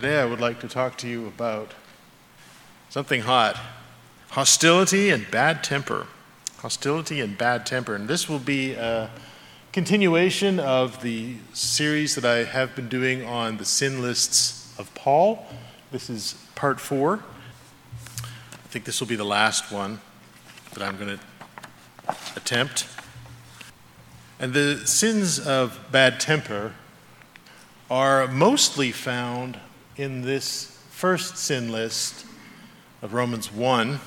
today I would like to talk to you about something hot hostility and bad temper. Hostility and bad temper. And this will be a continuation of the series that I have been doing on the sin lists of Paul. This is part four. I think this will be the last one that I'm going to attempt. And the sins of bad temper are mostly found in this first sin list of Romans 1,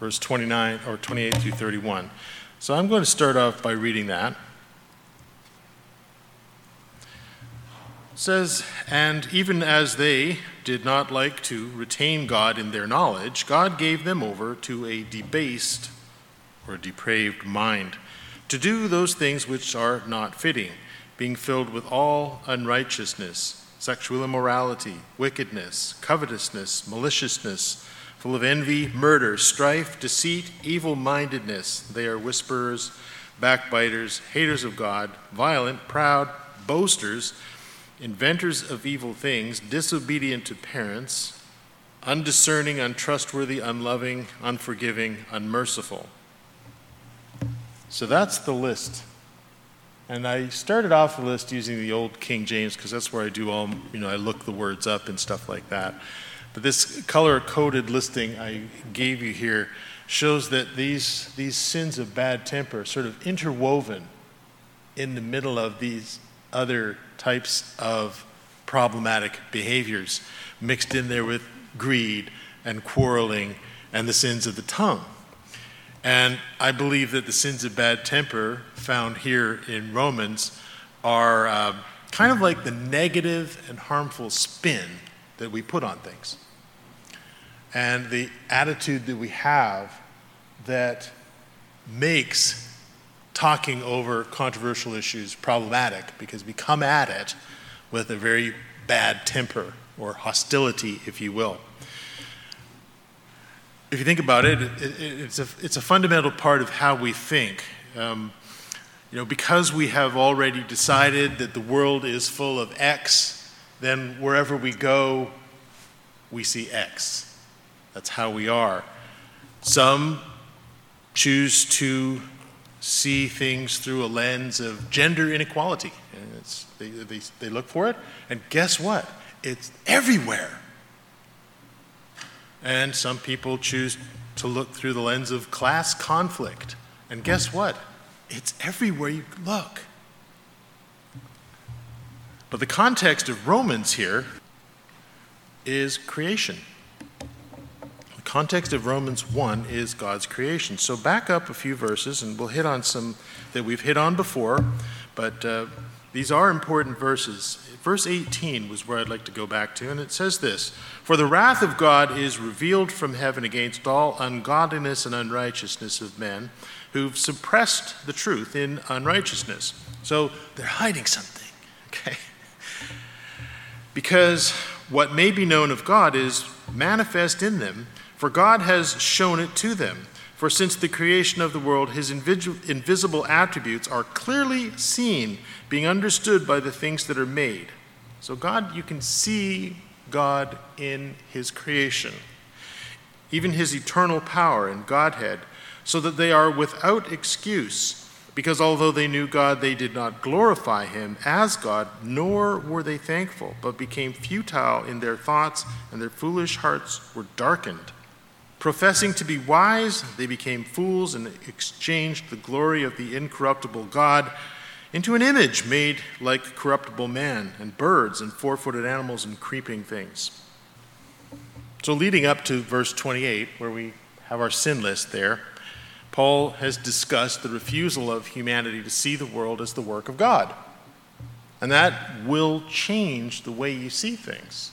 verse 29 or 28 through 31. So I'm going to start off by reading that. It says, And even as they did not like to retain God in their knowledge, God gave them over to a debased or depraved mind to do those things which are not fitting being filled with all unrighteousness, sexual immorality, wickedness, covetousness, maliciousness, full of envy, murder, strife, deceit, evil mindedness. They are whisperers, backbiters, haters of God, violent, proud, boasters, inventors of evil things, disobedient to parents, undiscerning, untrustworthy, unloving, unforgiving, unmerciful. So that's the list and I started off the list using the old King James because that's where I do all, you know, I look the words up and stuff like that. But this color coded listing I gave you here shows that these, these sins of bad temper are sort of interwoven in the middle of these other types of problematic behaviors, mixed in there with greed and quarreling and the sins of the tongue. And I believe that the sins of bad temper found here in Romans are uh, kind of like the negative and harmful spin that we put on things. And the attitude that we have that makes talking over controversial issues problematic because we come at it with a very bad temper or hostility, if you will if you think about it, it, it, it's, a, it's a fundamental part of how we think. Um, you know, because we have already decided that the world is full of X, then wherever we go, we see X. That's how we are. Some choose to see things through a lens of gender inequality. And they, they, they look for it, and guess what? It's everywhere. And some people choose to look through the lens of class conflict. And guess what? It's everywhere you look. But the context of Romans here is creation. The context of Romans 1 is God's creation. So back up a few verses and we'll hit on some that we've hit on before, but uh, these are important verses. Verse 18 was where I'd like to go back to, and it says this For the wrath of God is revealed from heaven against all ungodliness and unrighteousness of men who've suppressed the truth in unrighteousness. So they're hiding something, okay? Because what may be known of God is manifest in them, for God has shown it to them. For since the creation of the world, his invisible attributes are clearly seen, being understood by the things that are made. So, God, you can see God in his creation, even his eternal power and Godhead, so that they are without excuse. Because although they knew God, they did not glorify him as God, nor were they thankful, but became futile in their thoughts, and their foolish hearts were darkened. Professing to be wise, they became fools and exchanged the glory of the incorruptible God into an image made like corruptible man and birds and four footed animals and creeping things. So, leading up to verse 28, where we have our sin list there, Paul has discussed the refusal of humanity to see the world as the work of God. And that will change the way you see things.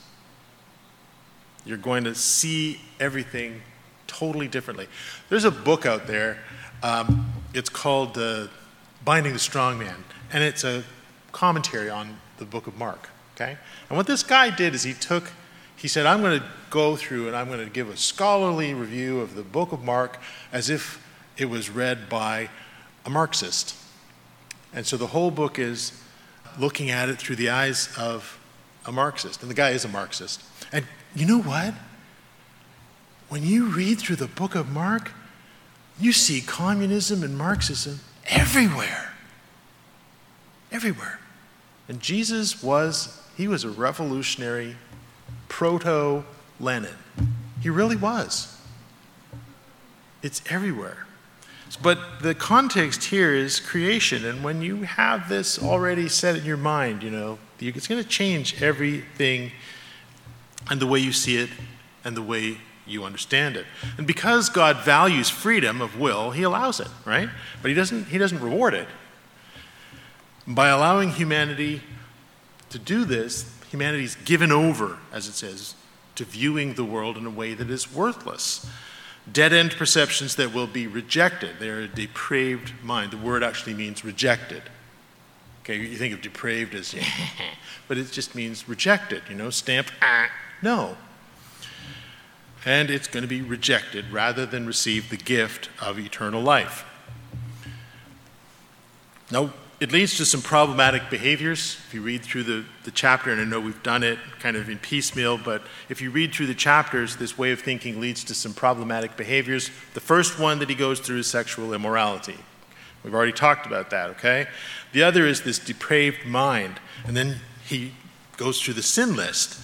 You're going to see everything totally differently. There's a book out there. Um, it's called uh, Binding the Strong Man, and it's a commentary on the book of Mark. Okay, and what this guy did is he took, he said, I'm going to go through and I'm going to give a scholarly review of the book of Mark as if it was read by a Marxist. And so the whole book is looking at it through the eyes of a Marxist. And the guy is a Marxist. And you know what? When you read through the book of Mark, you see communism and Marxism everywhere. Everywhere. And Jesus was, he was a revolutionary proto Lenin. He really was. It's everywhere. But the context here is creation. And when you have this already set in your mind, you know, it's going to change everything and the way you see it and the way you understand it. And because God values freedom of will, he allows it, right? But he doesn't he doesn't reward it. By allowing humanity to do this, humanity is given over, as it says, to viewing the world in a way that is worthless. Dead end perceptions that will be rejected. They're a depraved mind. The word actually means rejected. Okay, you think of depraved as, but it just means rejected, you know, stamp, ah, no. And it's going to be rejected rather than receive the gift of eternal life. Now, it leads to some problematic behaviors. If you read through the, the chapter, and I know we've done it kind of in piecemeal, but if you read through the chapters, this way of thinking leads to some problematic behaviors. The first one that he goes through is sexual immorality. We've already talked about that, okay? The other is this depraved mind. And then he goes through the sin list,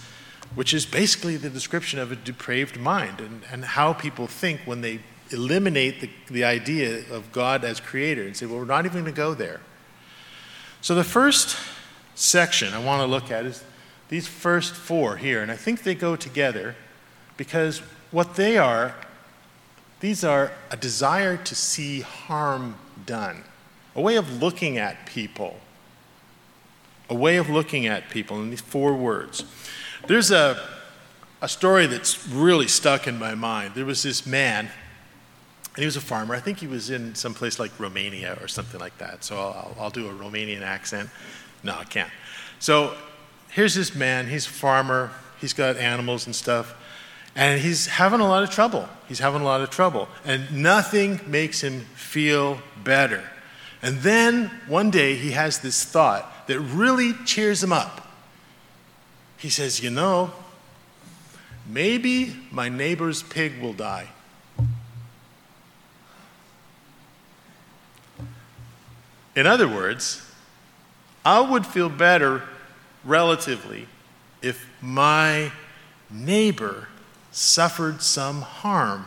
which is basically the description of a depraved mind and, and how people think when they eliminate the, the idea of God as creator and say, well, we're not even going to go there. So, the first section I want to look at is these first four here, and I think they go together because what they are, these are a desire to see harm done, a way of looking at people, a way of looking at people in these four words. There's a, a story that's really stuck in my mind. There was this man and he was a farmer. I think he was in some place like Romania or something like that. So I'll, I'll do a Romanian accent. No, I can't. So here's this man. He's a farmer. He's got animals and stuff. And he's having a lot of trouble. He's having a lot of trouble. And nothing makes him feel better. And then one day he has this thought that really cheers him up. He says, You know, maybe my neighbor's pig will die. In other words, I would feel better relatively if my neighbor suffered some harm,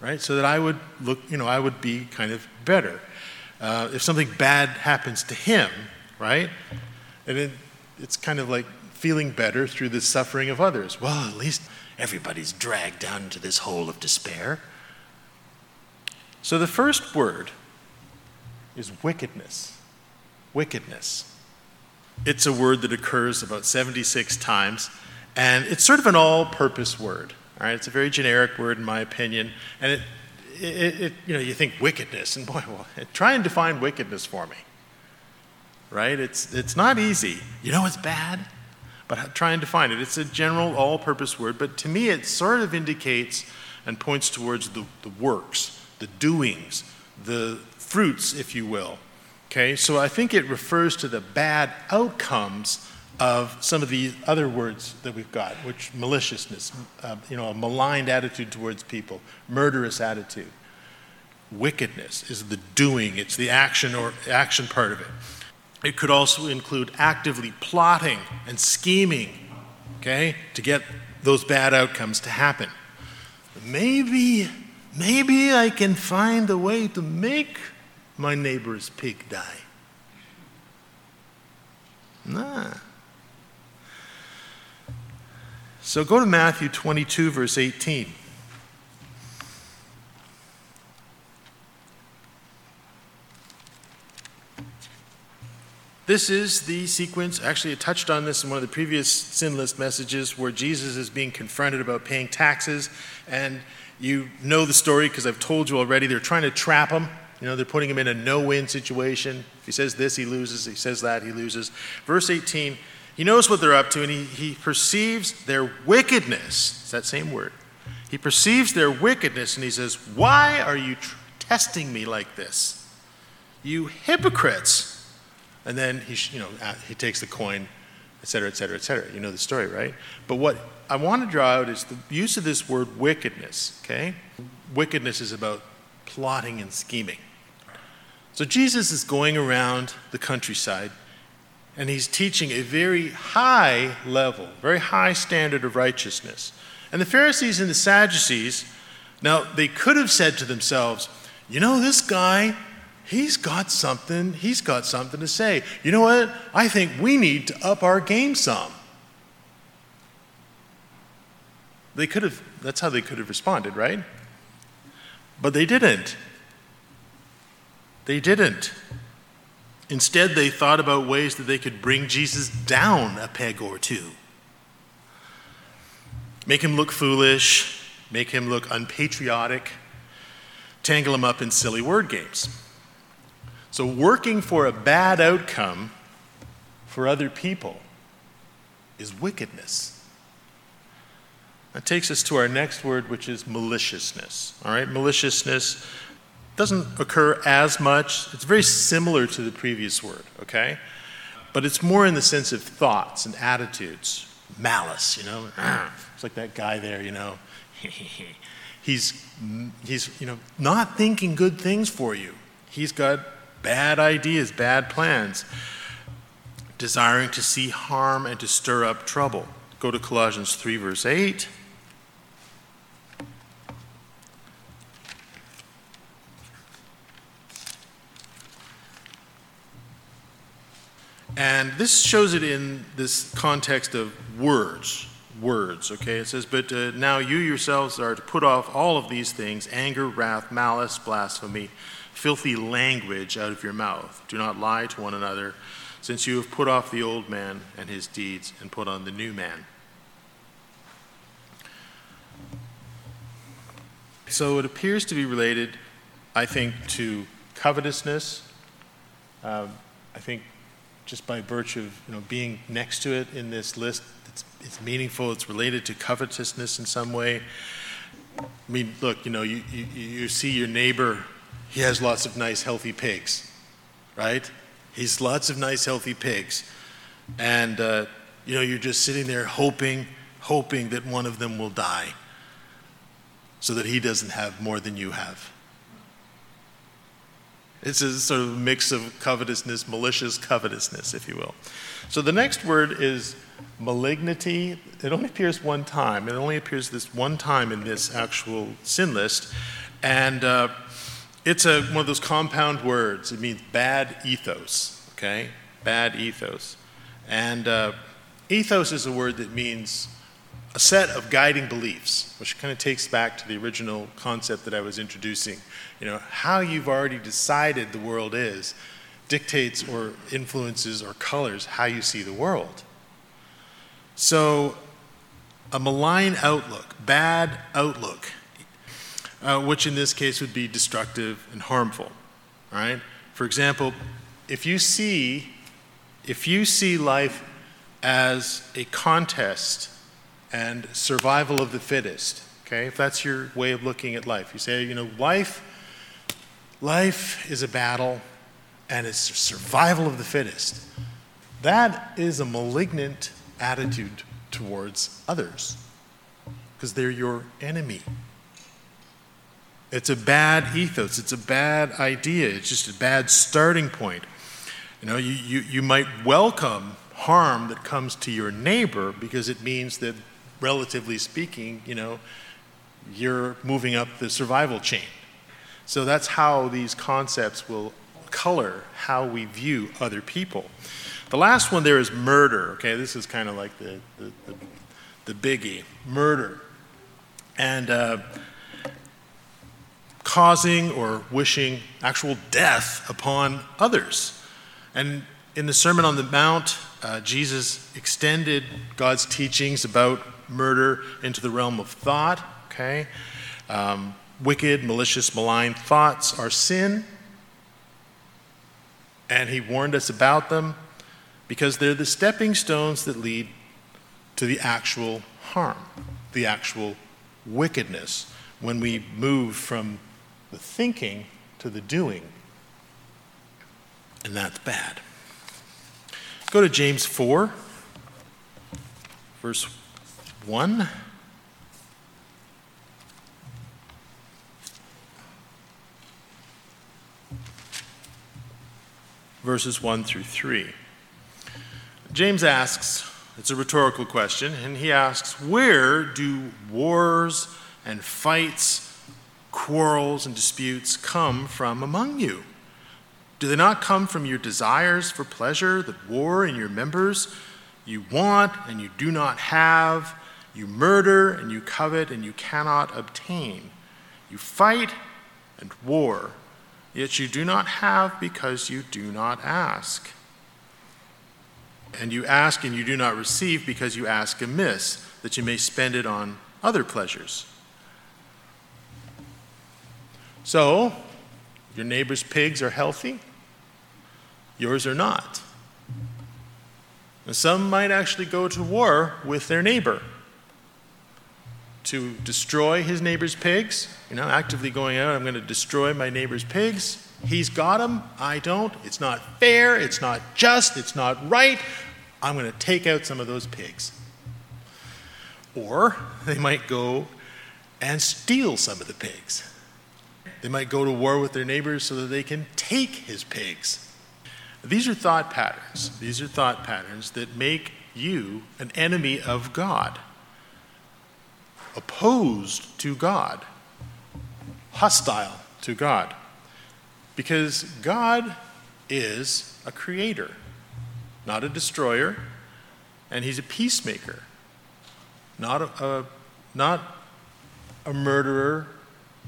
right? So that I would look, you know, I would be kind of better. Uh, if something bad happens to him, right? And it, it's kind of like feeling better through the suffering of others. Well, at least everybody's dragged down into this hole of despair. So the first word is wickedness. Wickedness. It's a word that occurs about 76 times, and it's sort of an all purpose word. All right? It's a very generic word, in my opinion. And it, it, it, you know, you think wickedness, and boy, well, try and define wickedness for me. Right? It's, it's not easy. You know it's bad, but try and define it. It's a general, all purpose word, but to me, it sort of indicates and points towards the, the works, the doings, the fruits, if you will. Okay, so I think it refers to the bad outcomes of some of the other words that we've got, which maliciousness, uh, you know, a maligned attitude towards people, murderous attitude. Wickedness is the doing, it's the action or action part of it. It could also include actively plotting and scheming, okay, to get those bad outcomes to happen. Maybe, maybe I can find a way to make my neighbor's pig die. Nah. So go to Matthew 22, verse 18. This is the sequence, actually, I touched on this in one of the previous sin list messages where Jesus is being confronted about paying taxes. And you know the story because I've told you already. They're trying to trap him. You know, they're putting him in a no win situation. If he says this, he loses. If he says that, he loses. Verse 18, he knows what they're up to and he, he perceives their wickedness. It's that same word. He perceives their wickedness and he says, Why are you tr- testing me like this? You hypocrites. And then he, you know, he takes the coin. etc., etc., etc. You know the story, right? But what I want to draw out is the use of this word wickedness, okay? Wickedness is about plotting and scheming. So Jesus is going around the countryside and he's teaching a very high level, very high standard of righteousness. And the Pharisees and the Sadducees, now they could have said to themselves, you know, this guy, he's got something, he's got something to say. You know what? I think we need to up our game some. They could have, that's how they could have responded, right? But they didn't. They didn't. Instead, they thought about ways that they could bring Jesus down a peg or two. Make him look foolish, make him look unpatriotic, tangle him up in silly word games. So, working for a bad outcome for other people is wickedness. That takes us to our next word, which is maliciousness. All right, maliciousness doesn't occur as much. It's very similar to the previous word, okay? But it's more in the sense of thoughts and attitudes. Malice, you know? It's like that guy there, you know? he's, he's, you know, not thinking good things for you. He's got bad ideas, bad plans, desiring to see harm and to stir up trouble. Go to Colossians 3, verse 8. And this shows it in this context of words. Words, okay? It says, But uh, now you yourselves are to put off all of these things anger, wrath, malice, blasphemy, filthy language out of your mouth. Do not lie to one another, since you have put off the old man and his deeds and put on the new man. So it appears to be related, I think, to covetousness. Uh, I think just by virtue of you know, being next to it in this list. It's, it's meaningful, it's related to covetousness in some way. I mean, look, you know, you, you, you see your neighbor, he has lots of nice, healthy pigs, right? He's lots of nice, healthy pigs. And, uh, you know, you're just sitting there hoping, hoping that one of them will die so that he doesn't have more than you have. It's a sort of mix of covetousness, malicious covetousness, if you will. So the next word is malignity. It only appears one time. It only appears this one time in this actual sin list. And uh, it's a, one of those compound words. It means bad ethos, okay? Bad ethos. And uh, ethos is a word that means a set of guiding beliefs, which kind of takes back to the original concept that I was introducing. You know, how you've already decided the world is dictates or influences or colors how you see the world. So, a malign outlook, bad outlook, uh, which in this case would be destructive and harmful. Right? For example, if you see if you see life as a contest and survival of the fittest, okay? If that's your way of looking at life, you say, you know, life, life is a battle and it's survival of the fittest. That is a malignant attitude towards others because they're your enemy. It's a bad ethos. It's a bad idea. It's just a bad starting point. You know, you, you, you might welcome harm that comes to your neighbor because it means that relatively speaking, you know, you're moving up the survival chain. So that's how these concepts will color how we view other people. The last one there is murder. Okay, this is kind of like the, the, the, the biggie murder. And uh, causing or wishing actual death upon others. And in the Sermon on the Mount, uh, Jesus extended God's teachings about murder into the realm of thought, okay? Um, wicked, malicious, malign thoughts are sin. And he warned us about them because they're the stepping stones that lead to the actual harm, the actual wickedness when we move from the thinking to the doing. And that's bad. Go to James 4. verse 1. Verses 1 through 3. James asks, it's a rhetorical question, and he asks, Where do wars and fights, quarrels and disputes come from among you? Do they not come from your desires for pleasure that war in your members? You want and you do not have. You murder and you covet and you cannot obtain. You fight and war, yet you do not have because you do not ask. And you ask and you do not receive because you ask amiss, that you may spend it on other pleasures. So, your neighbor's pigs are healthy, yours are not. And some might actually go to war with their neighbor to destroy his neighbor's pigs, you know, actively going out, I'm going to destroy my neighbor's pigs. He's got them, I don't. It's not fair, it's not just, it's not right. I'm going to take out some of those pigs. Or they might go and steal some of the pigs. They might go to war with their neighbors so that they can take his pigs. These are thought patterns. These are thought patterns that make you an enemy of God, opposed to God, hostile to God. Because God is a creator, not a destroyer, and he's a peacemaker, not a, a not a murderer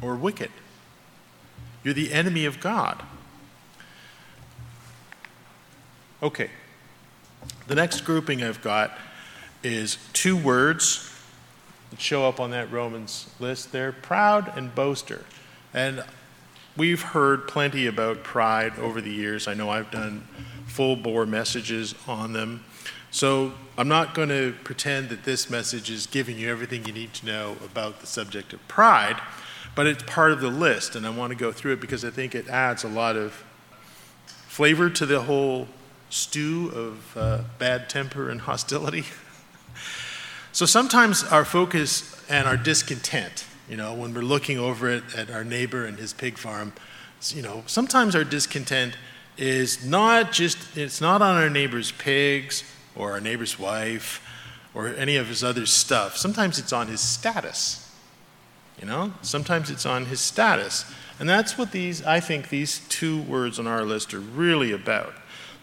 or wicked. You're the enemy of God. Okay. The next grouping I've got is two words that show up on that Romans list there proud and boaster. And we've heard plenty about pride over the years. I know I've done full bore messages on them. So I'm not going to pretend that this message is giving you everything you need to know about the subject of pride, but it's part of the list, and I want to go through it because I think it adds a lot of flavor to the whole stew of uh, bad temper and hostility. so sometimes our focus and our discontent, you know, when we're looking over it at our neighbor and his pig farm, you know, sometimes our discontent is not just, it's not on our neighbor's pigs or our neighbor's wife or any of his other stuff. Sometimes it's on his status. You know, sometimes it's on his status. And that's what these, I think, these two words on our list are really about.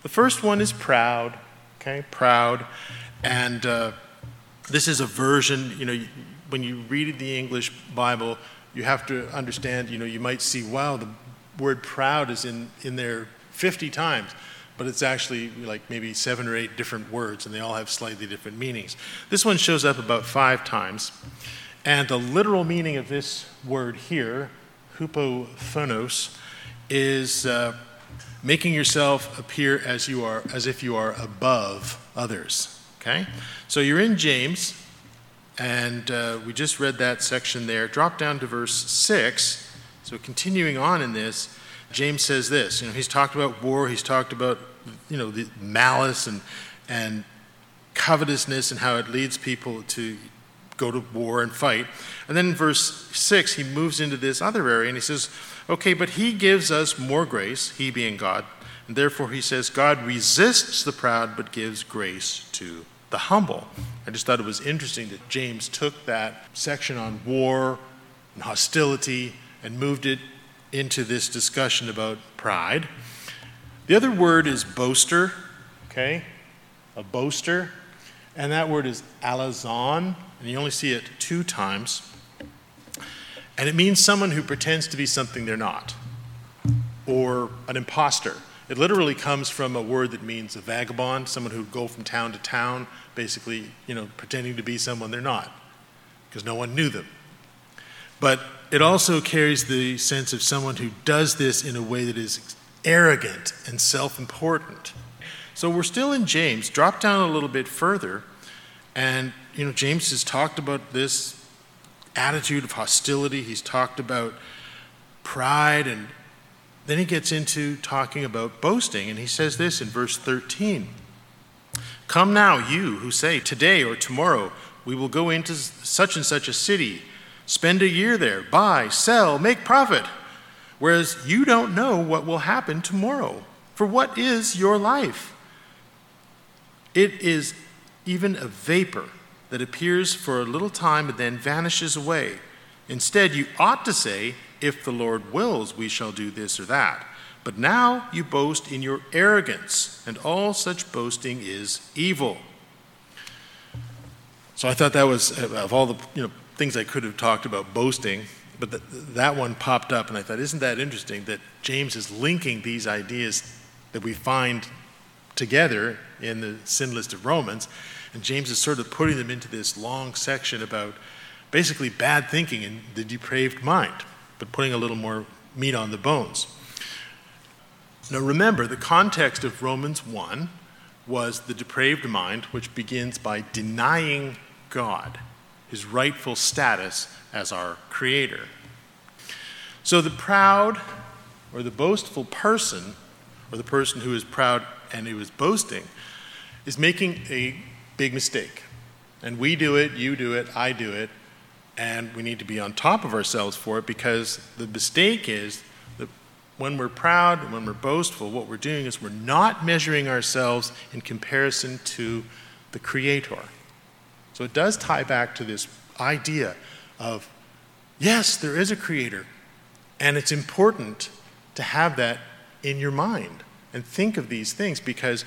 The first one is proud, okay, proud. And uh, this is a version, you know, when you read the English Bible, you have to understand, you know, you might see, wow, the word proud is in, in there 50 times, but it's actually like maybe seven or eight different words, and they all have slightly different meanings. This one shows up about five times. And the literal meaning of this word here, huperephanos, is uh, making yourself appear as you are as if you are above others okay? So you're in james and uh, we just read that section there. Drop down to verse 6 so continuing on in this james says this you know he's talked about war he's talked about you know the malice and and covetousness and how it leads people to go to war and fight and then in verse 6 he moves into this other area and he says Okay, but he gives us more grace, he being God. And therefore, he says, God resists the proud but gives grace to the humble. I just thought it was interesting that James took that section on war and hostility and moved it into this discussion about pride. The other word is boaster, okay? A boaster. And that word is alazon, and you only see it two times. And it means someone who pretends to be something they're not, or an impostor. It literally comes from a word that means a vagabond, someone who would go from town to town, basically, you know, pretending to be someone they're not, because no one knew them. But it also carries the sense of someone who does this in a way that is arrogant and self important. So we're still in James. Drop down a little bit further, and you know, James has talked about this attitude of hostility. He's talked about pride, and then he gets into talking about boasting. And he says this in verse 13 Come now, you who say, Today or tomorrow we will go into such and such a city, spend a year there, buy, sell, make profit, whereas you don't know what will happen tomorrow. For what is your life? It is even a vapor that appears for a little time and then vanishes away. Instead, you ought to say, If the Lord wills, we shall do this or that. But now you boast in your arrogance, and all such boasting is evil. So I thought that was, uh, of all the you know, things I could have talked about boasting, but the, that one popped up, and I thought, isn't that interesting that James is linking these ideas that we find together in the sin list of Romans, and James is sort of putting them into this long section about basically bad thinking and the depraved mind, but putting a little more meat on the bones. Now remember, the context of Romans 1 was the depraved mind, which begins by denying God, his rightful status as our creator. So the proud or the boastful person, or the person who is proud and he was boasting, is making a big mistake. And we do it, you do it, I do it, and we need to be on top of ourselves for it because the mistake is that when we're proud when we're boastful, what we're doing is we're not measuring ourselves in comparison to the Creator. So it does tie back to this idea of yes, there is a Creator, and it's important to have that in your mind and think of these things because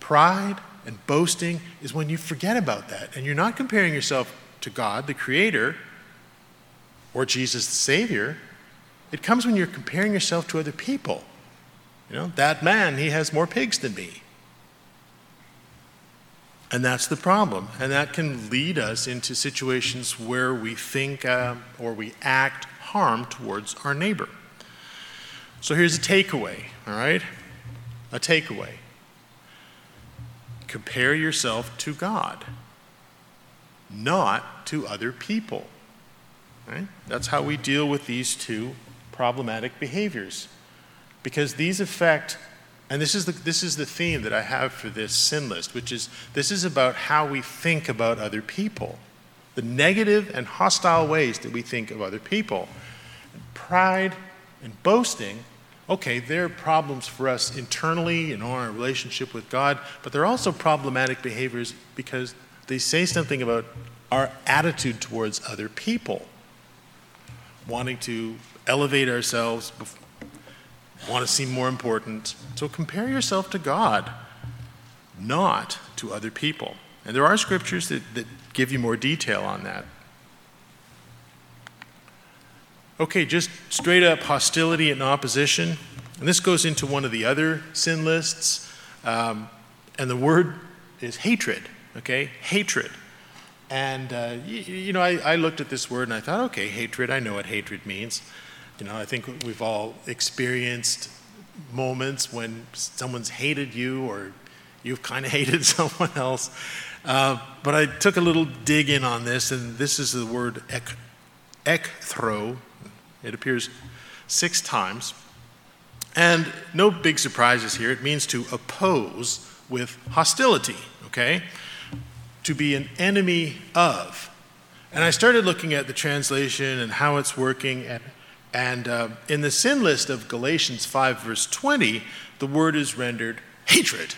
pride and boasting is when you forget about that and you're not comparing yourself to God, the Creator, or Jesus, the Savior. It comes when you're comparing yourself to other people. You know, that man, he has more pigs than me. And that's the problem. And that can lead us into situations where we think uh, or we act harm towards our neighbor. So here's a takeaway, all right? A takeaway. Compare yourself to God, not to other people. Right? That's how we deal with these two problematic behaviors. Because these affect, and this is, the, this is the theme that I have for this sin list, which is this is about how we think about other people, the negative and hostile ways that we think of other people. Pride and boasting okay, they're problems for us internally in our relationship with God, but they're also problematic behaviors because they say something about our attitude towards other people, wanting to elevate ourselves, want to seem more important. So compare yourself to God, not to other people. And there are scriptures that, that give you more detail on that. Okay, just straight up hostility and opposition. And this goes into one of the other sin lists. Um, and the word is hatred, okay? Hatred. And, uh, you, you, know, I, I looked at this word and I thought, okay, hatred, I know what hatred means. You know, I think we've all experienced moments when someone's hated you or you've kind of hated someone else. Uh, but I took a little dig in on this, and this is the word ek, ekthro, it appears six times. And no big surprises here. It means to oppose with hostility, okay? To be an enemy of. And I started looking at the translation and how it's working. And, and uh, in the sin list of Galatians 5, verse 20, the word is rendered hatred.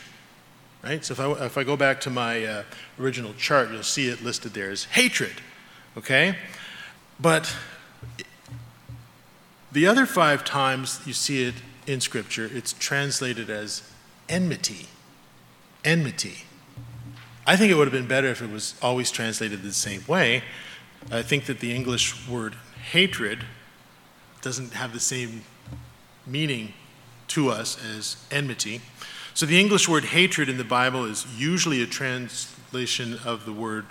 Right? So if I, if I go back to my uh, original chart, you'll see it listed there as hatred. Okay? But the other five times you see it in Scripture, it's translated as enmity. Enmity. I think it would have been better if it was always translated the same way. I think that the English word hatred doesn't have the same meaning to us as enmity. So the English word hatred in the Bible is usually a translation of the word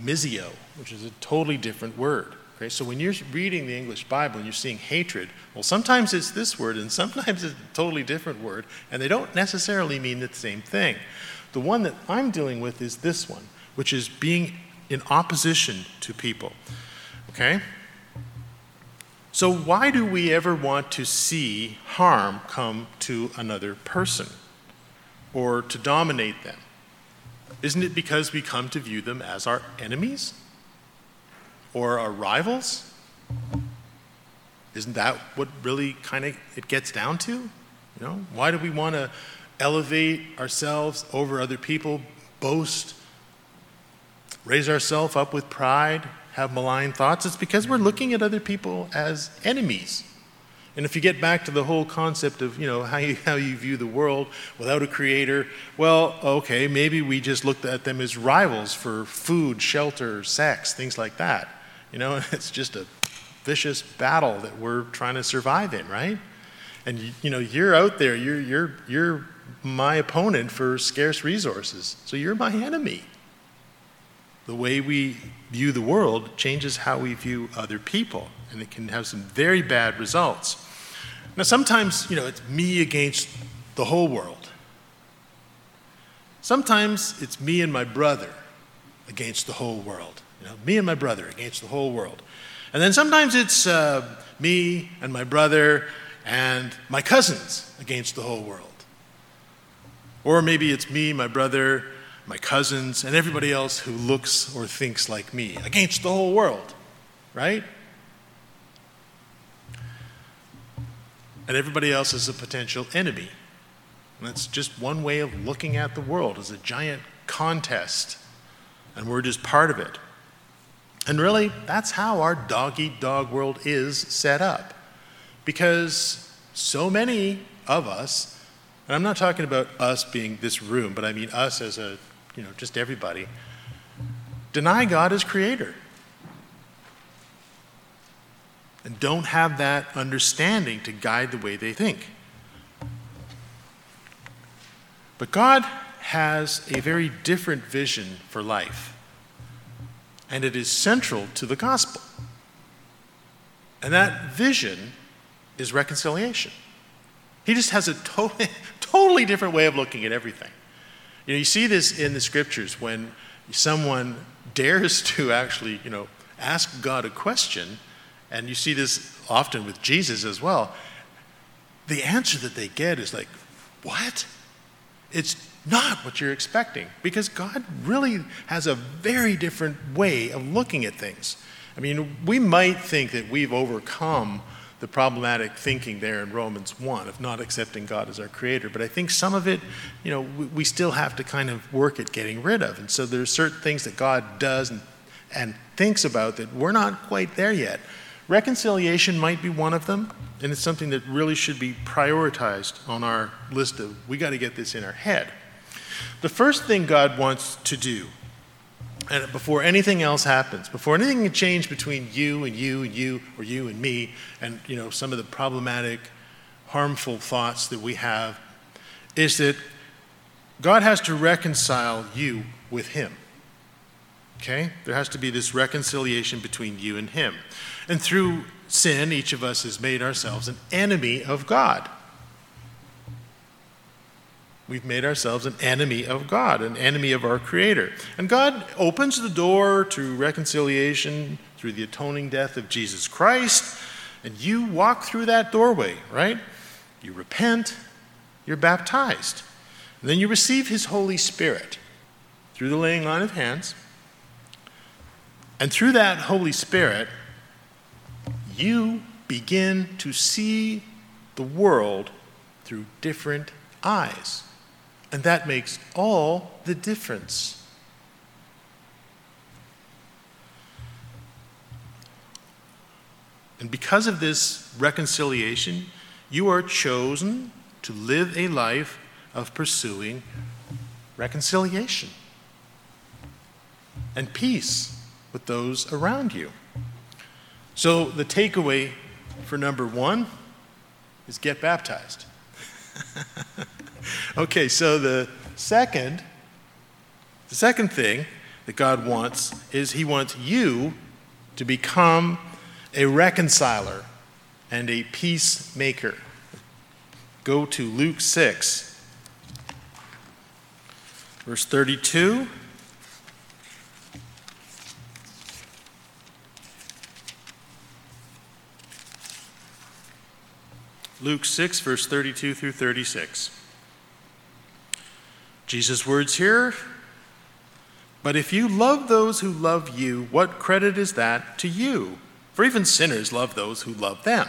misio, which is a totally different word. Okay, so when you're reading the English Bible and you're seeing hatred, well, sometimes it's this word and sometimes it's a totally different word, and they don't necessarily mean the same thing. The one that I'm dealing with is this one, which is being in opposition to people. Okay? So, why do we ever want to see harm come to another person or to dominate them? Isn't it because we come to view them as our enemies or our rivals? Isn't that what really kind of it gets down to? You know, why do we want to elevate ourselves over other people, boast, raise ourselves up with pride, have malign thoughts? It's because we're looking at other people as enemies. And if you get back to the whole concept of, you know, how you, how you view the world without a creator, well, okay, maybe we just looked at them as rivals for food, shelter, sex, things like that. You know, it's just a vicious battle that we're trying to survive in, right? And you, you know, you're out there, you're, you're, you're my opponent for scarce resources. So you're my enemy. The way we view the world changes how we view other people, and it can have some very bad results. Now, sometimes, you know, it's me against the whole world. Sometimes it's me and my brother against the whole world. You know, me and my brother against the whole world. And then sometimes it's uh, me and my brother and my cousins against the whole world. Or maybe it's me, my brother, my cousins, and everybody else who looks or thinks like me against the whole world, right? And everybody else is a potential enemy. And that's just one way of looking at the world as a giant contest, and we're just part of it. And really, that's how our dog eat dog world is set up. Because so many of us, and I'm not talking about us being this room, but I mean us as a, you know, just everybody, deny God as creator. And don't have that understanding to guide the way they think. But God has a very different vision for life and it is central to the gospel. And that vision is reconciliation. He just has a totally, totally different way of looking at everything. You know, you see this in the scriptures when someone dares to actually, you know, ask God a question, and you see this often with Jesus as well. The answer that they get is like, what? It's not what you're expecting because God really has a very different way of looking at things. I mean, we might think that we've overcome the problematic thinking there in Romans 1 of not accepting God as our creator, but I think some of it, you know, we, we still have to kind of work at getting rid of. And so there's certain things that God does and, and thinks about that we're not quite there yet. Reconciliation might be one of them, and it's something that really should be prioritized on our list of we got to get this in our head. The first thing God wants to do, and before anything else happens, before anything can change between you and you and you or you and me, and you know some of the problematic, harmful thoughts that we have, is that God has to reconcile you with Him. Okay? There has to be this reconciliation between you and Him. And through sin, each of us has made ourselves an enemy of God. We've made ourselves an enemy of God, an enemy of our Creator. And God opens the door to reconciliation through the atoning death of Jesus Christ. And you walk through that doorway, right? You repent, you're baptized. And then you receive His Holy Spirit through the laying on of hands. And through that Holy Spirit, you begin to see the world through different eyes. And that makes all the difference. And because of this reconciliation, you are chosen to live a life of pursuing reconciliation and peace with those around you. So, the takeaway for number one is get baptized. okay, so the second, the second thing that God wants is He wants you to become a reconciler and a peacemaker. Go to Luke 6, verse 32. Luke 6, verse 32 through 36. Jesus' words here But if you love those who love you, what credit is that to you? For even sinners love those who love them.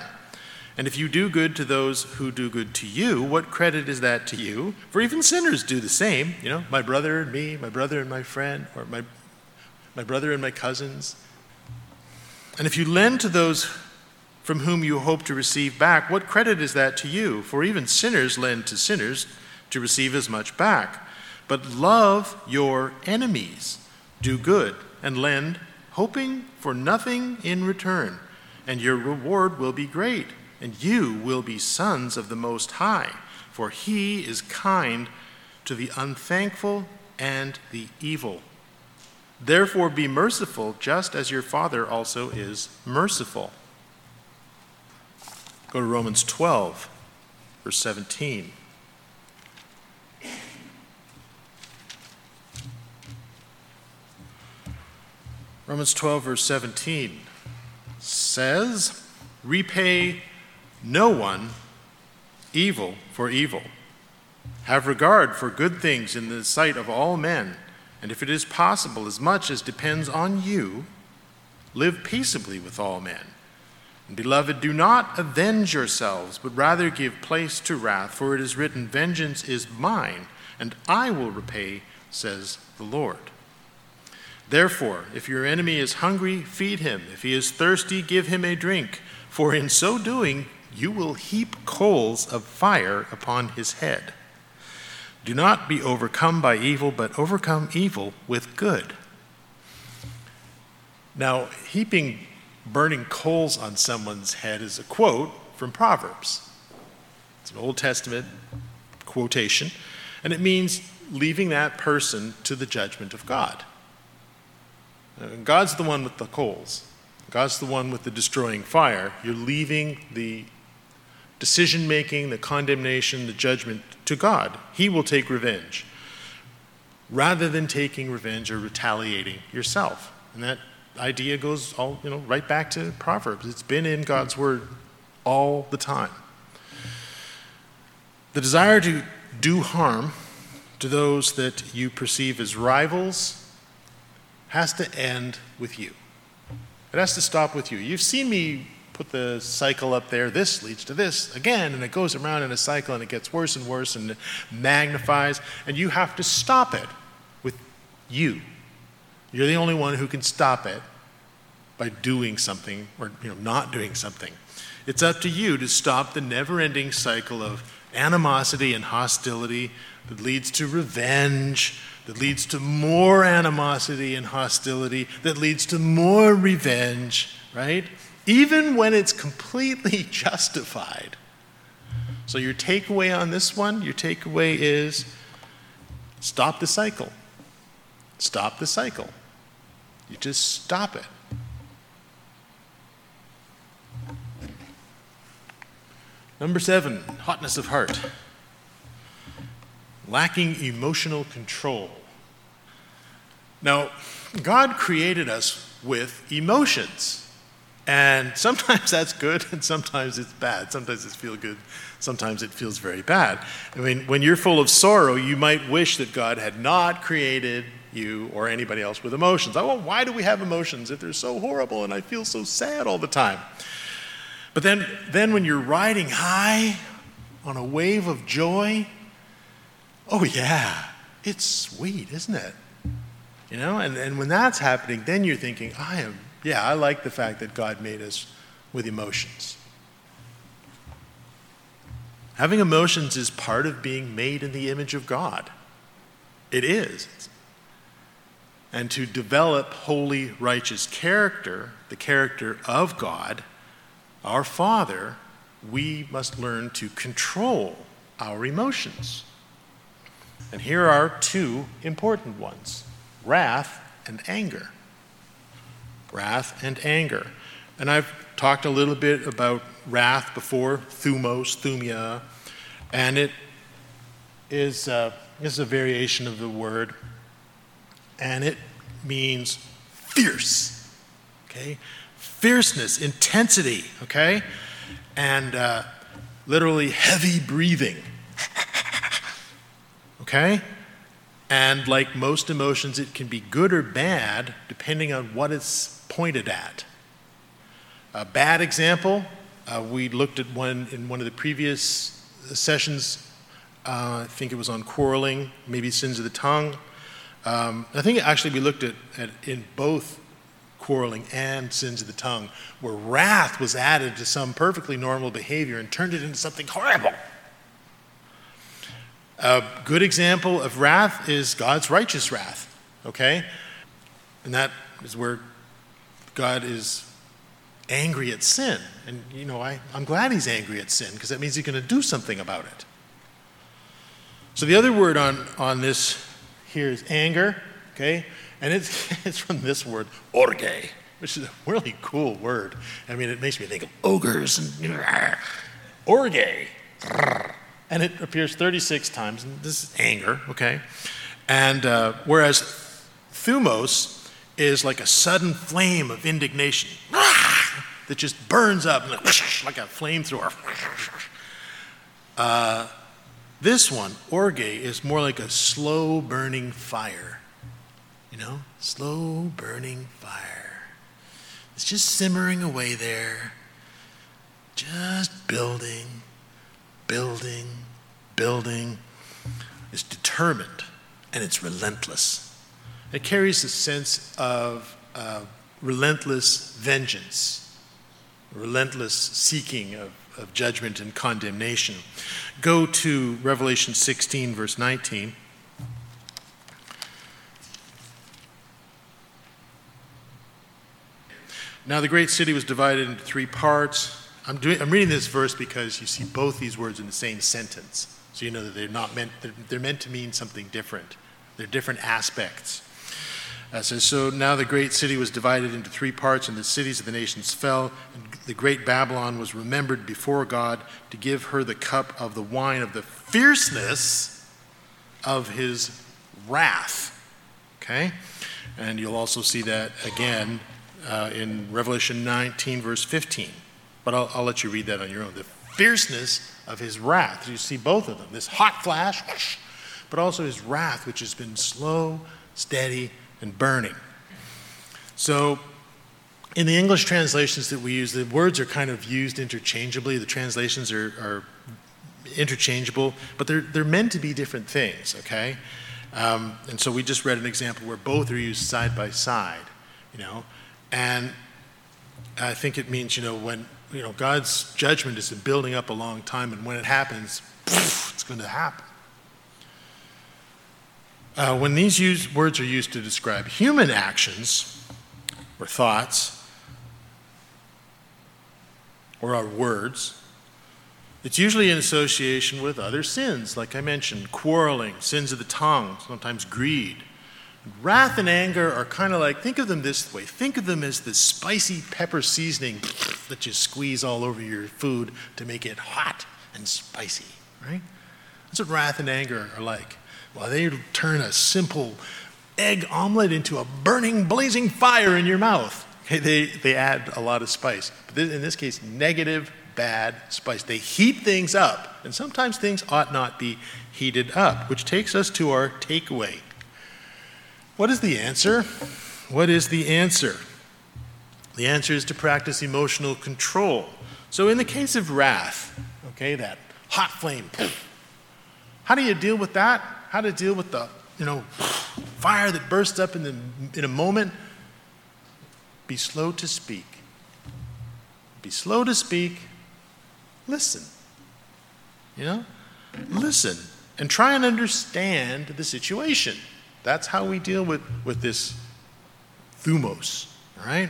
And if you do good to those who do good to you, what credit is that to you? For even sinners do the same. You know, my brother and me, my brother and my friend, or my, my brother and my cousins. And if you lend to those from whom you hope to receive back, what credit is that to you? For even sinners lend to sinners to receive as much back. But love your enemies, do good, and lend, hoping for nothing in return, and your reward will be great and you will be sons of the Most High, for he is kind to the unthankful and the evil. Therefore, be merciful, just as your Father also is merciful. Go to Romans 12, verse 17. Romans 12, verse 17 says, Repay no one evil for evil. Have regard for good things in the sight of all men, and if it is possible, as much as depends on you, live peaceably with all men. And beloved, do not avenge yourselves, but rather give place to wrath, for it is written, Vengeance is mine, and I will repay, says the Lord. Therefore, if your enemy is hungry, feed him. If he is thirsty, give him a drink, for in so doing, you will heap coals of fire upon his head. Do not be overcome by evil, but overcome evil with good. Now, heaping burning coals on someone's head is a quote from Proverbs. It's an Old Testament quotation, and it means leaving that person to the judgment of God. God's the one with the coals. God's the one with the destroying fire. You're leaving the decision making, the condemnation, the judgment to God. He will take revenge rather than taking revenge or retaliating yourself. And that idea goes all, you know, right back to Proverbs. It's been in God's hmm. word all the time. The desire to do harm to those that you perceive as rivals has to end with you. It has to stop with you. You've seen me put the cycle up there. This leads to this again, and it goes around in a cycle and it gets worse and worse and magnifies, and you have to stop it with you. You're the only one who can stop it by doing something or you know, not doing something. It's up to you to stop the never ending cycle of animosity and hostility that leads to revenge, that leads to more animosity and hostility, that leads to more revenge, right? even when it's completely justified. So, your takeaway on this one, your takeaway is stop the cycle. Stop the cycle. You just stop it. Number seven, hotness of heart. Lacking emotional control. Now, God created us with emotions. And sometimes that's good, and sometimes it's bad. Sometimes it feels good, sometimes it feels very bad. I mean, when you're full of sorrow, you might wish that God had not created you or anybody else with emotions. Oh, well, why do we have emotions if they're so horrible and I feel so sad all the time? But then, then when you're riding high on a wave of joy, oh yeah, it's sweet, isn't it? You know, and, and when that's happening, then you're thinking, I am yeah, I like the fact that God made us with emotions. Having emotions is part of being made in the image of God. It is. And to develop holy, righteous character, the character of God, our Father, we must learn to control our emotions. And here are two important ones wrath and anger wrath and anger. And I've talked a little bit about wrath before, thumos, thumia, and it is, uh, is a variation of the word, and it means fierce, okay? Fierceness, intensity, okay? And uh, literally heavy breathing, okay? And like most emotions, it can be good or bad depending on what it's pointed at. A bad example, uh, we looked at one in one of the previous sessions. Uh, I think it was on quarreling, maybe sins of the tongue. Um, I think actually we looked at, at in both quarreling and sins of the tongue, where wrath was added to some perfectly normal behavior and turned it into something horrible. A good example of wrath is God's righteous wrath, okay? And that is where God is angry at sin. And, you know, I, I'm glad he's angry at sin because that means he's going to do something about it. So the other word on, on this here is anger, okay? And it's, it's from this word, orge, which is a really cool word. I mean, it makes me think of ogres and orge. And it appears 36 times, and this is anger, okay? And uh, whereas thumos is like a sudden flame of indignation that just burns up like, a flamethrower. Uh, this one, orge, is more like a slow burning fire. You know, slow burning fire. It's just simmering away there, just building, building, building. It's determined and it's relentless. It carries a sense of uh, relentless vengeance, relentless seeking of, of judgment and condemnation. Go to Revelation 16, verse 19. Now the great city was divided into three parts. I'm, doing, I'm reading this verse because you see both these words in the same sentence. So you know that they're not meant, they're, they're meant to mean something different. They're different aspects. Uh, so, so now the great city was divided into three parts, and the cities of the nations fell. And the great Babylon was remembered before God to give her the cup of the wine of the fierceness of his wrath. Okay? And you'll also see that again uh, in Revelation 19, verse 15. But I'll, I'll, let you read that on your own. The fierceness of his wrath. You see both of them this hot flash, whoosh, but also his wrath, which has been slow, steady, and burning. So, in the English translations that we use, the words are kind of used interchangeably. The translations are, are interchangeable, but they're, they're meant to be different things, okay? Um, and so we just read an example where both are used side by side, you know? And I think it means, you know, when, you know, God's judgment has been building up a long time, and when it happens, it's going to happen. Uh, when these use, words are used to describe human actions or thoughts or our words, it's usually in association with other sins, like I mentioned quarreling, sins of the tongue, sometimes greed, Wrath and anger are kind of like, think of them this way think of them as the spicy pepper seasoning that you squeeze all over your food to make it hot and spicy, right? That's what wrath and anger are like. Well, they turn a simple egg omelet into a burning, blazing fire in your mouth. Okay, they, they add a lot of spice. But in this case, negative, bad spice. They heat things up, and sometimes things ought not be heated up, which takes us to our takeaway. What is the answer? What is the answer? The answer is to practice emotional control. So, in the case of wrath, okay, that hot flame, how do you deal with that? How to deal with the, you know, fire that bursts up in, the, in a moment? Be slow to speak. Be slow to speak. Listen. You know? Listen and try and understand the situation. That's how we deal with, with this thumos, right?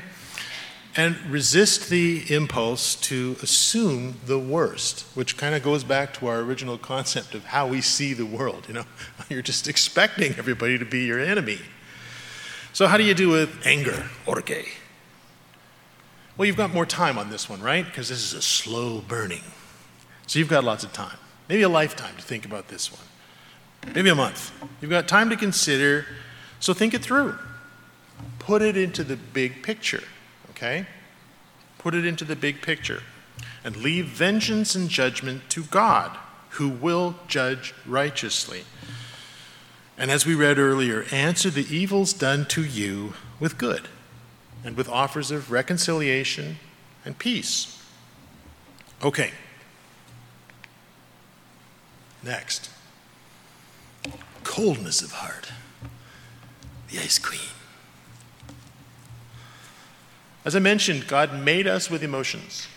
And resist the impulse to assume the worst, which kind of goes back to our original concept of how we see the world. You know, you're just expecting everybody to be your enemy. So, how do you do with anger, orge? Well, you've got more time on this one, right? Because this is a slow burning. So, you've got lots of time, maybe a lifetime to think about this one maybe a month. You've got time to consider, so think it through. Put it into the big picture, okay? Put it into the big picture. And leave vengeance and judgment to God, who will judge righteously. And as we read earlier, answer the evils done to you with good and with offers of reconciliation and peace. Okay. Next. Coldness of heart. The ice queen. As I mentioned, God made us with emotions,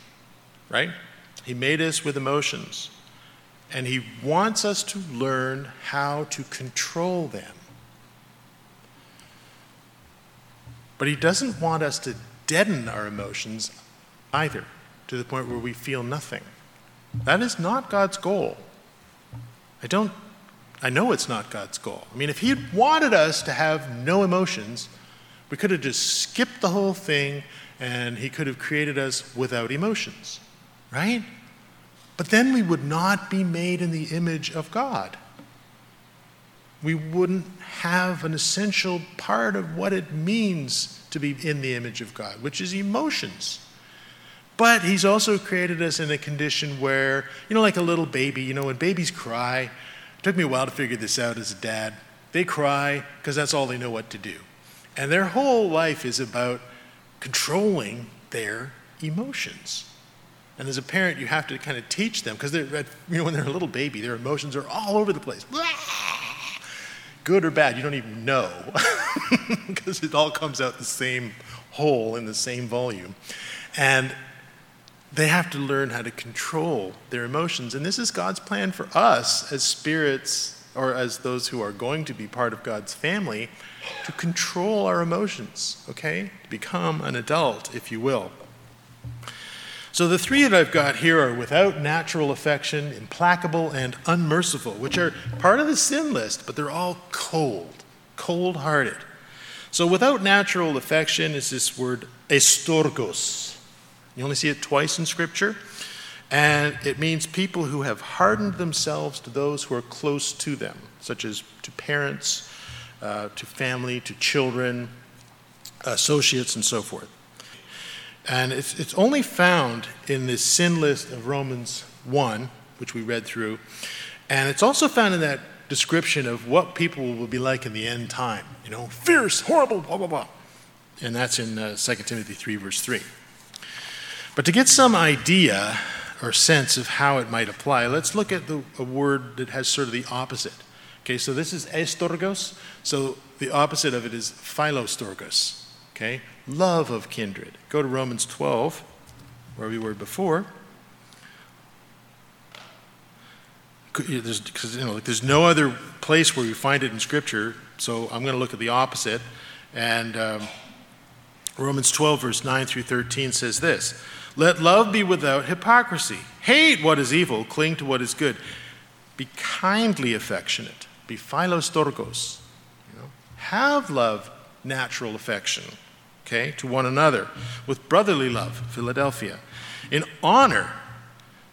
right? He made us with emotions. And He wants us to learn how to control them. But He doesn't want us to deaden our emotions either, to the point where we feel nothing. That is not God's goal. I don't, I know it's not God's goal. I mean, if He wanted us to have no emotions, we could have just skipped the whole thing and He could have created us without emotions, right? But then we would not be made in the image of God. We wouldn't have an essential part of what it means to be in the image of God, which is emotions. But He's also created us in a condition where, you know, like a little baby, you know, when babies cry, it took me a while to figure this out as a dad. They cry because that's all they know what to do. And their whole life is about controlling their emotions. And as a parent, you have to kind of teach them because you know when they're a little baby, their emotions are all over the place. Good or bad, you don't even know because it all comes out the same hole in the same volume. And they have to learn how to control their emotions. And this is God's plan for us as spirits or as those who are going to be part of God's family to control our emotions, okay? To become an adult, if you will. So the three that I've got here are without natural affection, implacable, and unmerciful, which are part of the sin list, but they're all cold, cold hearted. So without natural affection is this word astorgos. You only see it twice in Scripture. And it means people who have hardened themselves to those who are close to them, such as to parents, uh, to family, to children, associates, and so forth. And it's, it's only found in this sin list of Romans 1, which we read through. And it's also found in that description of what people will be like in the end time. You know, fierce, horrible, blah, blah, blah. And that's in uh, 2 Timothy 3, verse 3. But to get some idea or sense of how it might apply, let's look at the, a word that has sort of the opposite. Okay, so this is astorgos. So the opposite of it is philostorgos. Okay, love of kindred. Go to Romans 12, where we were before. There's, cause, you know, like there's no other place where we find it in Scripture, so I'm going to look at the opposite. And um, Romans 12, verse 9 through 13 says this Let love be without hypocrisy. Hate what is evil, cling to what is good. Be kindly affectionate be philostorgos. You know? Have love, natural affection, okay, to one another, with brotherly love, Philadelphia. In honor,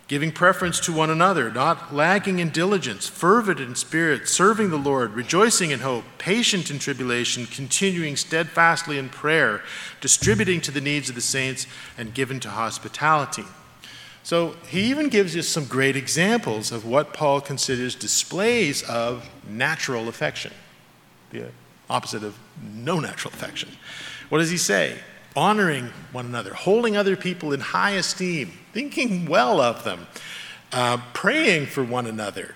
giving preference to one another, not lagging in diligence, fervent in spirit, serving the Lord, rejoicing in hope, patient in tribulation, continuing steadfastly in prayer, distributing to the needs of the saints, and given to hospitality. So he even gives us some great examples of what Paul considers displays of natural affection, the opposite of no natural affection. What does he say? Honoring one another, holding other people in high esteem, thinking well of them, uh, praying for one another,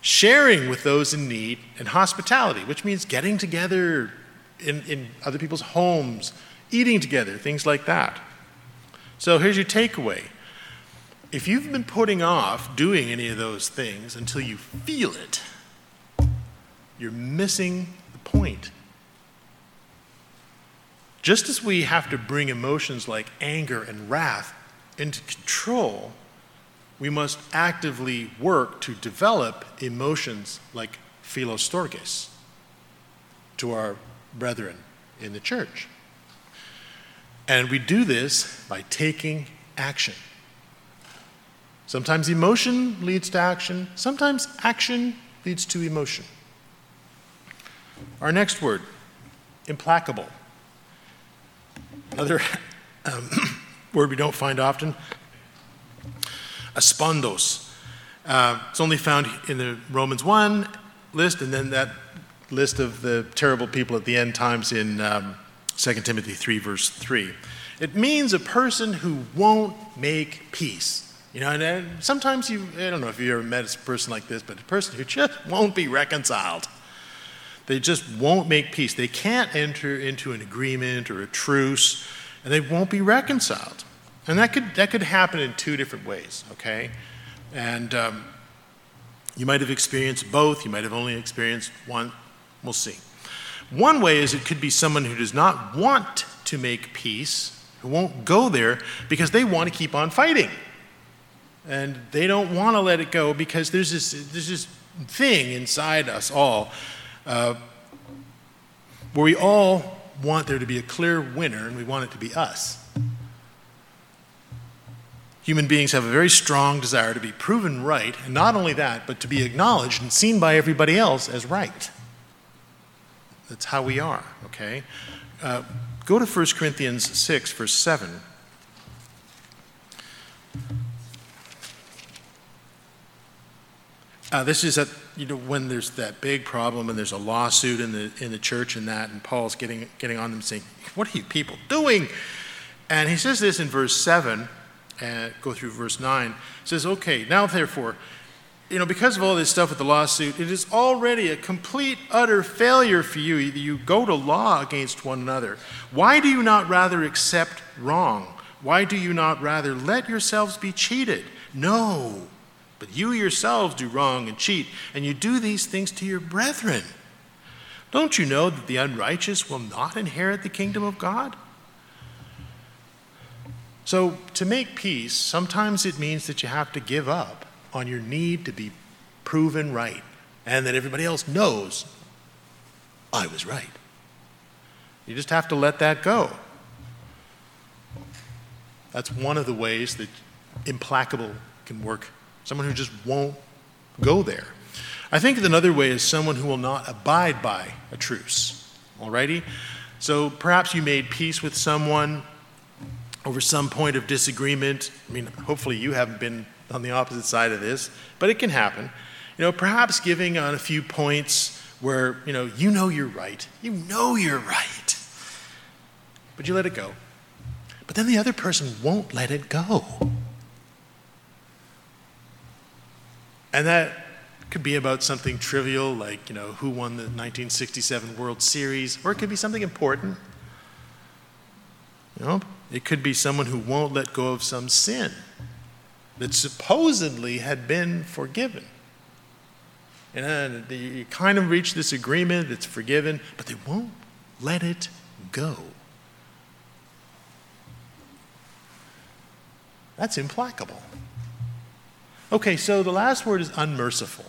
sharing with those in need, and hospitality, which means getting together in, in other people's homes, eating together, things like that. So here's your takeaway if you've been putting off doing any of those things until you feel it, you're missing the point. Just as we have to bring emotions like anger and wrath into control, we must actively work to develop emotions like philostorgos to our brethren in the church. And we do this by taking action. Sometimes emotion leads to action, sometimes action leads to emotion. Our next word, implacable. Another um, word we don't find often, aspondos. Uh, it's only found in the Romans 1 list, and then that list of the terrible people at the end times in um, 2 Timothy 3, verse 3. It means a person who won't make peace. You know, and sometimes you, I don't know if you ever met a person like this, but a person who just won't be reconciled. They just won't make peace. They can't enter into an agreement or a truce, and they won't be reconciled. And that could, that could happen in two different ways, okay? And um, you might have experienced both, you might have only experienced one. We'll see. One way is it could be someone who does not want to make peace, who won't go there because they want to keep on fighting. And they don't want to let it go because there's this, there's this thing inside us all uh, where we all want there to be a clear winner and we want it to be us. Human beings have a very strong desire to be proven right, and not only that, but to be acknowledged and seen by everybody else as right. That's how we are, okay? Uh, go to 1 Corinthians 6, verse 7. Uh, this is at, you know, when there's that big problem and there's a lawsuit in the, in the church and that, and Paul's getting, getting on them saying, What are you people doing? And he says this in verse 7, and go through verse 9. says, Okay, now therefore, you know, because of all this stuff with the lawsuit, it is already a complete, utter failure for you. You go to law against one another. Why do you not rather accept wrong? Why do you not rather let yourselves be cheated? No. But you yourselves do wrong and cheat, and you do these things to your brethren. Don't you know that the unrighteous will not inherit the kingdom of God? So, to make peace, sometimes it means that you have to give up on your need to be proven right and that everybody else knows I was right. You just have to let that go. That's one of the ways that implacable can work someone who just won't go there. I think another way is someone who will not abide by a truce. Alrighty? So perhaps you made peace with someone over some point of disagreement. I mean, hopefully you haven't been on the opposite side of this, but it can happen. You know, perhaps giving on a few points where, you know, you know you're right. You know you're right. But you let it go. But then the other person won't let it go. And that could be about something trivial like, you know, who won the 1967 World Series, or it could be something important. You know, it could be someone who won't let go of some sin that supposedly had been forgiven. And you kind of reach this agreement, it's forgiven, but they won't let it go. That's implacable. Okay, so the last word is unmerciful.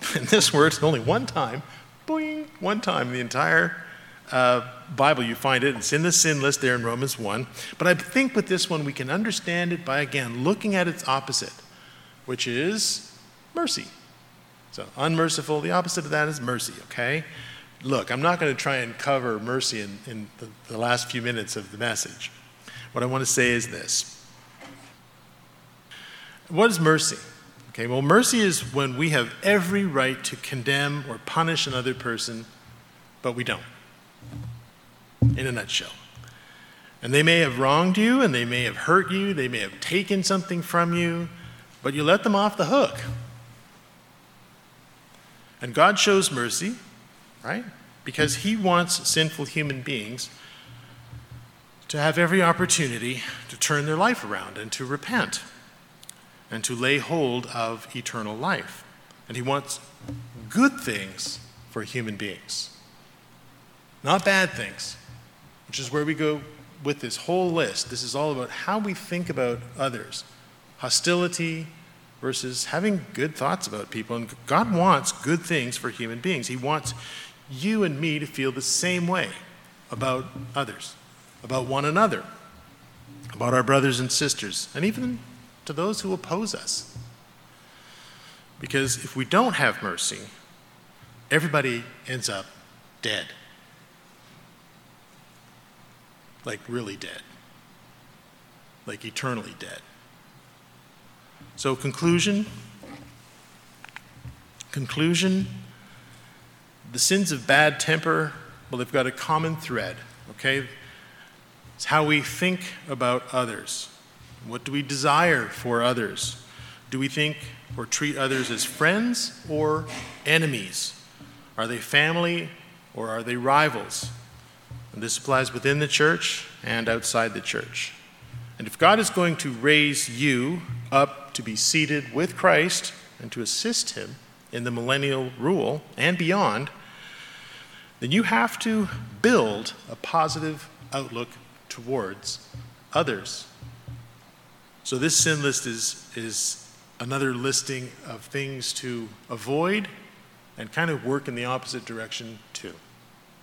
And this word is only one time, boing, one time in the entire uh, Bible you find it. It's in the sin list there in Romans 1. But I think with this one we can understand it by, again, looking at its opposite, which is mercy. So, unmerciful, the opposite of that is mercy, okay? Look, I'm not going to try and cover mercy in, in the, the last few minutes of the message. What I want to say is this what is mercy? Okay, well, mercy is when we have every right to condemn or punish another person, but we don't. In a nutshell. And they may have wronged you, and they may have hurt you, they may have taken something from you, but you let them off the hook. And God shows mercy, right? Because He wants sinful human beings to have every opportunity to turn their life around and to repent and to lay hold of eternal life. And he wants good things for human beings, not bad things, which is where we go with this whole list. This is all about how we think about others hostility versus having good thoughts about people. And God wants good things for human beings. He wants you and me to feel the same way about others, about one another, about our brothers and sisters, and even to those who oppose us. Because if we don't have mercy, everybody ends up dead. Like, really dead. Like, eternally dead. So, conclusion conclusion the sins of bad temper, well, they've got a common thread, okay? It's how we think about others. What do we desire for others? Do we think or treat others as friends or enemies? Are they family or are they rivals? And this applies within the church and outside the church. And if God is going to raise you up to be seated with Christ and to assist him in the millennial rule and beyond, then you have to build a positive outlook towards others. So, this sin list is, is another listing of things to avoid and kind of work in the opposite direction too.